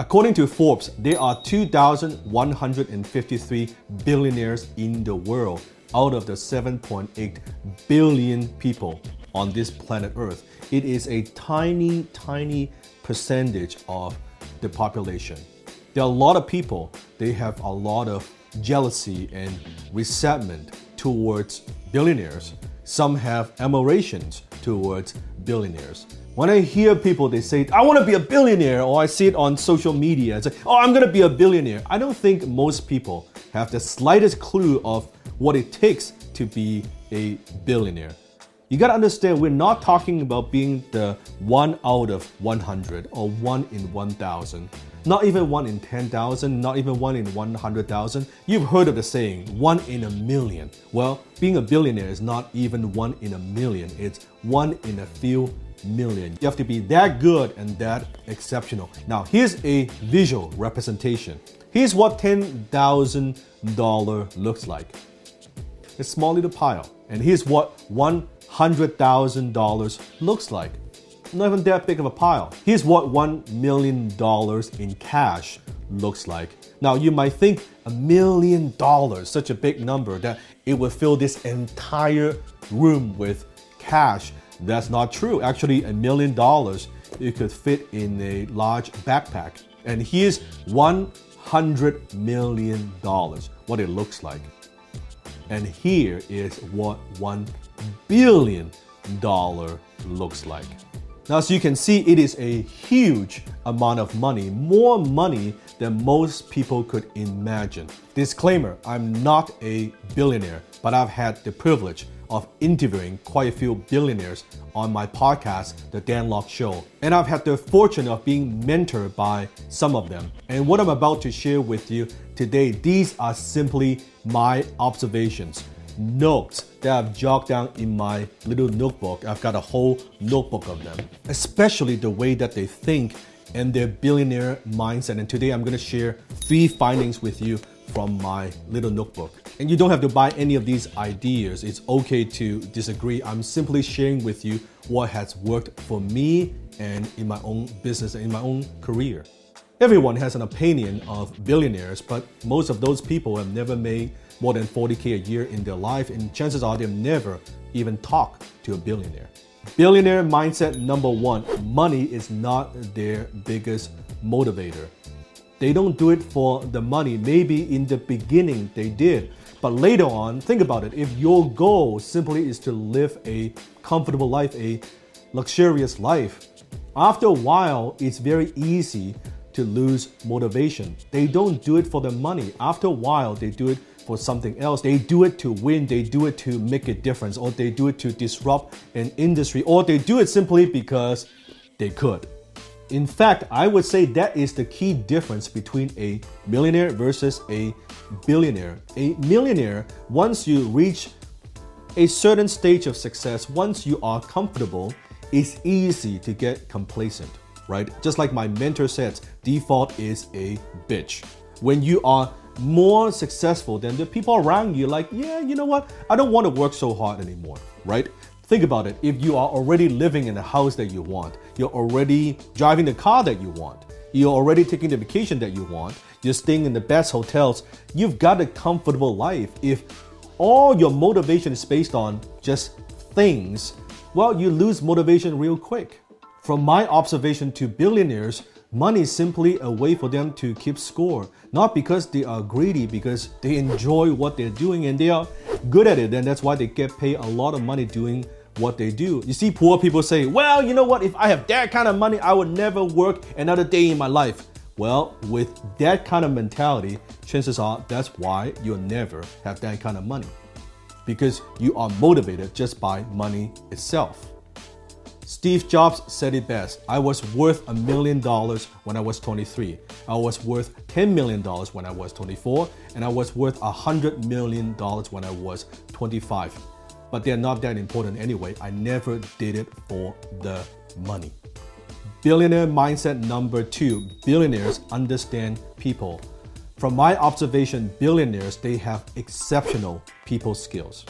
According to Forbes, there are 2,153 billionaires in the world out of the 7.8 billion people on this planet Earth. It is a tiny, tiny percentage of the population. There are a lot of people, they have a lot of jealousy and resentment towards billionaires. Some have admirations towards billionaires. When I hear people, they say, I want to be a billionaire, or I see it on social media, and say, oh, I'm going to be a billionaire. I don't think most people have the slightest clue of what it takes to be a billionaire. You gotta understand, we're not talking about being the one out of 100 or one in 1,000. Not even one in 10,000, not even one in 100,000. You've heard of the saying, one in a million. Well, being a billionaire is not even one in a million, it's one in a few million. You have to be that good and that exceptional. Now, here's a visual representation. Here's what $10,000 looks like. A small little pile. And here's what $100,000 looks like. Not even that big of a pile. Here's what $1 million in cash looks like. Now, you might think a million dollars, such a big number, that it would fill this entire room with cash. That's not true. Actually, a million dollars, you could fit in a large backpack. And here's $100 million, what it looks like. And here is what $1 billion looks like. Now, as you can see, it is a huge amount of money, more money than most people could imagine. Disclaimer, I'm not a billionaire, but I've had the privilege of interviewing quite a few billionaires on my podcast, The Dan Lok Show. And I've had the fortune of being mentored by some of them. And what I'm about to share with you today, these are simply my observations notes that I've jotted down in my little notebook. I've got a whole notebook of them, especially the way that they think and their billionaire mindset. And today I'm to share three findings with you from my little notebook. And you don't have to buy any of these ideas. It's okay to disagree. I'm simply sharing with you what has worked for me and in my own business and in my own career. Everyone has an opinion of billionaires, but most of those people have never made more than 40k a year in their life, and chances are they've never even talked to a billionaire. Billionaire mindset number one money is not their biggest motivator. They don't do it for the money. Maybe in the beginning they did, but later on, think about it. If your goal simply is to live a comfortable life, a luxurious life, after a while, it's very easy to lose motivation. They don't do it for the money. After a while, they do it for something else. They do it to win, they do it to make a difference, or they do it to disrupt an industry, or they do it simply because they could. In fact, I would say that is the key difference between a millionaire versus a billionaire. A millionaire, once you reach a certain stage of success, once you are comfortable, it's easy to get complacent, right? Just like my mentor said, default is a bitch. When you are more successful than the people around you like yeah you know what i don't want to work so hard anymore right think about it. If you are already living in the house that you want you're already driving the car that you want you're already taking the vacation that you want you're staying in the best hotels you've got a comfortable life. If all your motivation is based on just things well you lose motivation real quick. From my observation to billionaires Money is simply a way for them to keep score, not because they are greedy, because they enjoy what they're doing and they are good at it, and that's why they get paid a lot of money doing what they do. You see, poor people say, well, you know what, if I have that kind of money, I would never work another day in my life. Well, with that kind of mentality, chances are that's why you'll never have that kind of money. Because you are motivated just by money itself. Steve Jobs said it best I was worth a million dollars when I was 23. I was worth $10 million when I was 24. And I was worth $100 million when I was 25. But they're not that important anyway. I never did it for the money. Billionaire mindset number two billionaires understand people. From my observation, billionaires, they have exceptional people skills.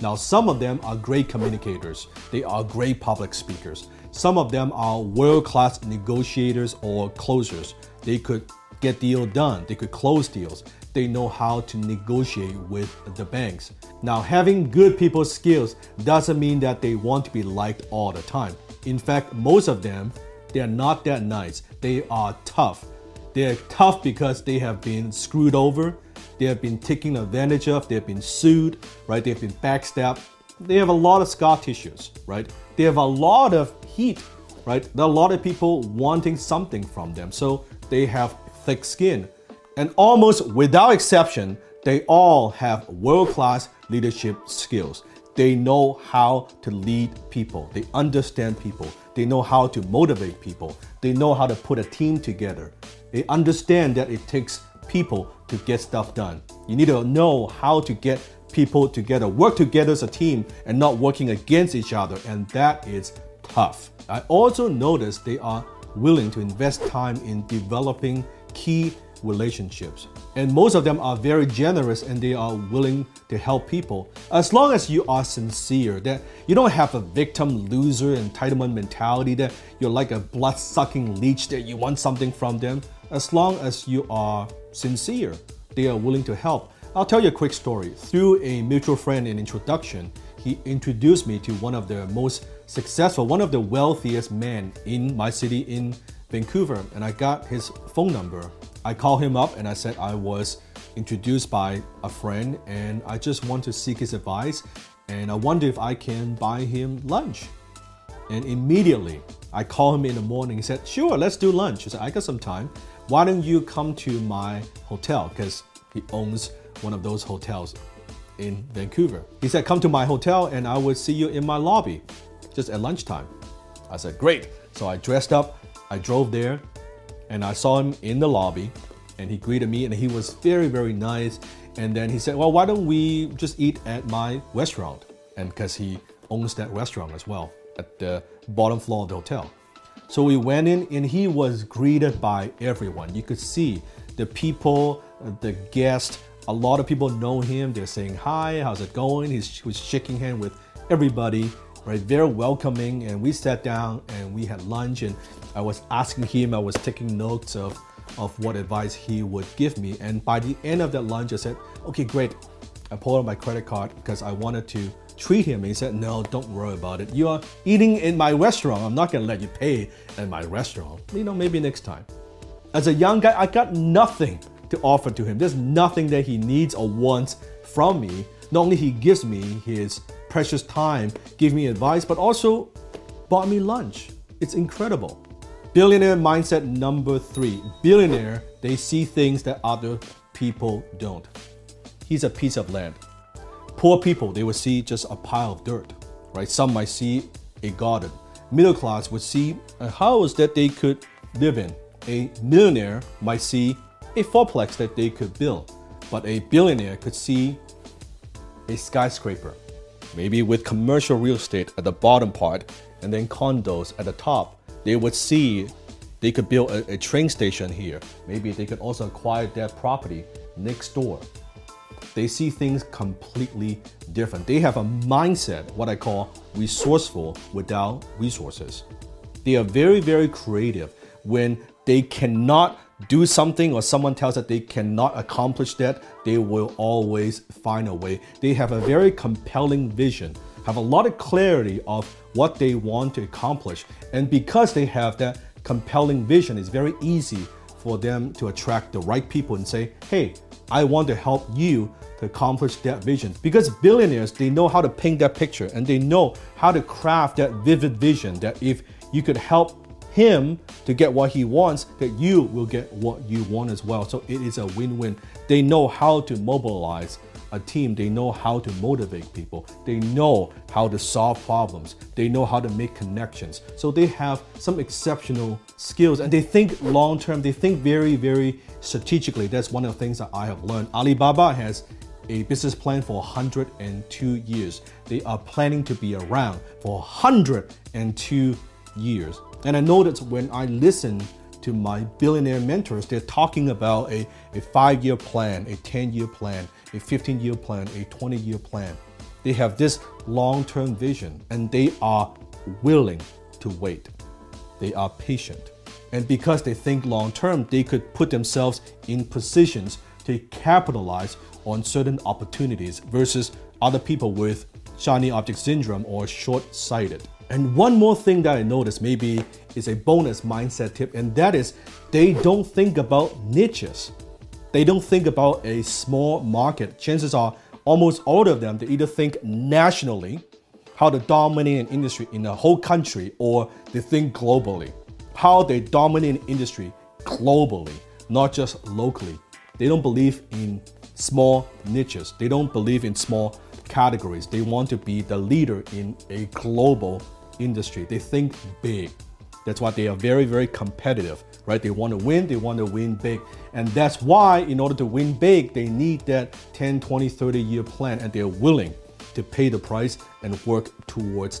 Now, some of them are great communicators, they are great public speakers. Some of them are world class negotiators or closers. They could get deal done, they could close deals. They know how to negotiate with the banks. Now, having good people skills doesn't mean that they want to be liked all the time. In fact, most of them, they're not that nice. They are tough. They're tough because they have been screwed over, they have been taken advantage of, they've been sued, right? They've been backstabbed. They have a lot of scar tissues, right? They have a lot of heat, right? There are a lot of people wanting something from them. So they have thick skin. And almost without exception, they all have world class leadership skills. They know how to lead people. They understand people. They know how to motivate people. They know how to put a team together. They understand that it takes people to get stuff done. You need to know how to get people together, work together as a team and not working against each other. And that is tough. I also noticed they are willing to invest time in developing key relationships. And most of them are very generous and they are willing to help people. As long as you are sincere, that you don't have a victim loser entitlement mentality that you're like a blood sucking leech that you want something from them. As long as you are sincere, they are willing to help. I'll tell you a quick story. Through a mutual friend and introduction, he introduced me to one of the most successful, one of the wealthiest men in my city in Vancouver, and I got his phone number. I called him up and I said I was introduced by a friend and I just want to seek his advice and I wonder if I can buy him lunch. And immediately I called him in the morning. He said, Sure, let's do lunch. He said, I got some time. Why don't you come to my hotel? Because he owns one of those hotels in Vancouver. He said, Come to my hotel and I will see you in my lobby just at lunchtime. I said, Great. So I dressed up, I drove there, and I saw him in the lobby and he greeted me and he was very, very nice. And then he said, Well, why don't we just eat at my restaurant? And because he owns that restaurant as well at the bottom floor of the hotel. So we went in and he was greeted by everyone. You could see the people, the guests, a lot of people know him. They're saying hi, how's it going? He was shaking hand with everybody, right? Very welcoming. And we sat down and we had lunch and I was asking him, I was taking notes of, of what advice he would give me. And by the end of that lunch, I said, okay, great. I pulled out my credit card because I wanted to treat him. And He said, No, don't worry about it. You are eating in my restaurant. I'm not going to let you pay at my restaurant. You know, maybe next time. As a young guy, I got nothing to offer to him. There's nothing that he needs or wants from me. Not only he gives me his precious time, give me advice, but also bought me lunch. It's incredible. Billionaire mindset number three. Billionaire, they see things that other people don't. He's a piece of land. Poor people, they would see just a pile of dirt, right? Some might see a garden. Middle class would see a house that they could live in. A millionaire might see a fourplex that they could build. But a billionaire could see a skyscraper, maybe with commercial real estate at the bottom part and then condos at the top. They would see they could build a, a train station here. Maybe they could also acquire that property next door they see things completely different. They have a mindset, what I call resourceful without resources. They are very, very creative when they cannot do something or someone tells that they cannot accomplish that, they will always find a way. They have a very compelling vision, have a lot of clarity of what they want to accomplish. And because they have that compelling vision, it's very easy for them to attract the right people and say, hey, I want to help you to accomplish that vision. Because billionaires, they know how to paint that picture and they know how to craft that vivid vision that if you could help him to get what he wants, that you will get what you want as well. So it is a win win. They know how to mobilize a team, they know how to motivate people, they know how to solve problems, they know how to make connections. So they have some exceptional skills and they think long term, they think very, very strategically. That's one of the things that I have learned. Alibaba has a business plan for 102 years. They are planning to be around for 102 years. And I noticed when I listen to my billionaire mentors, they're talking about a, a five year plan, a 10 year plan, a 15 year plan, a 20 year plan. They have this long term vision and they are willing to wait. They are patient. And because they think long term, they could put themselves in positions to capitalize on certain opportunities versus other people with shiny object syndrome or short sighted. And one more thing that I noticed maybe is a bonus mindset tip, and that is they don't think about niches. They don't think about a small market. Chances are almost all of them, they either think nationally, how to dominate an industry in a whole country, or they think globally, how they dominate an industry globally, not just locally. They don't believe in small niches. They don't believe in small categories. They want to be the leader in a global industry. They think big. That's why they are very, very competitive, right? They want to win, they want to win big. And that's why, in order to win big, they need that 10, 20, 30 year plan, and they're willing to pay the price and work towards that.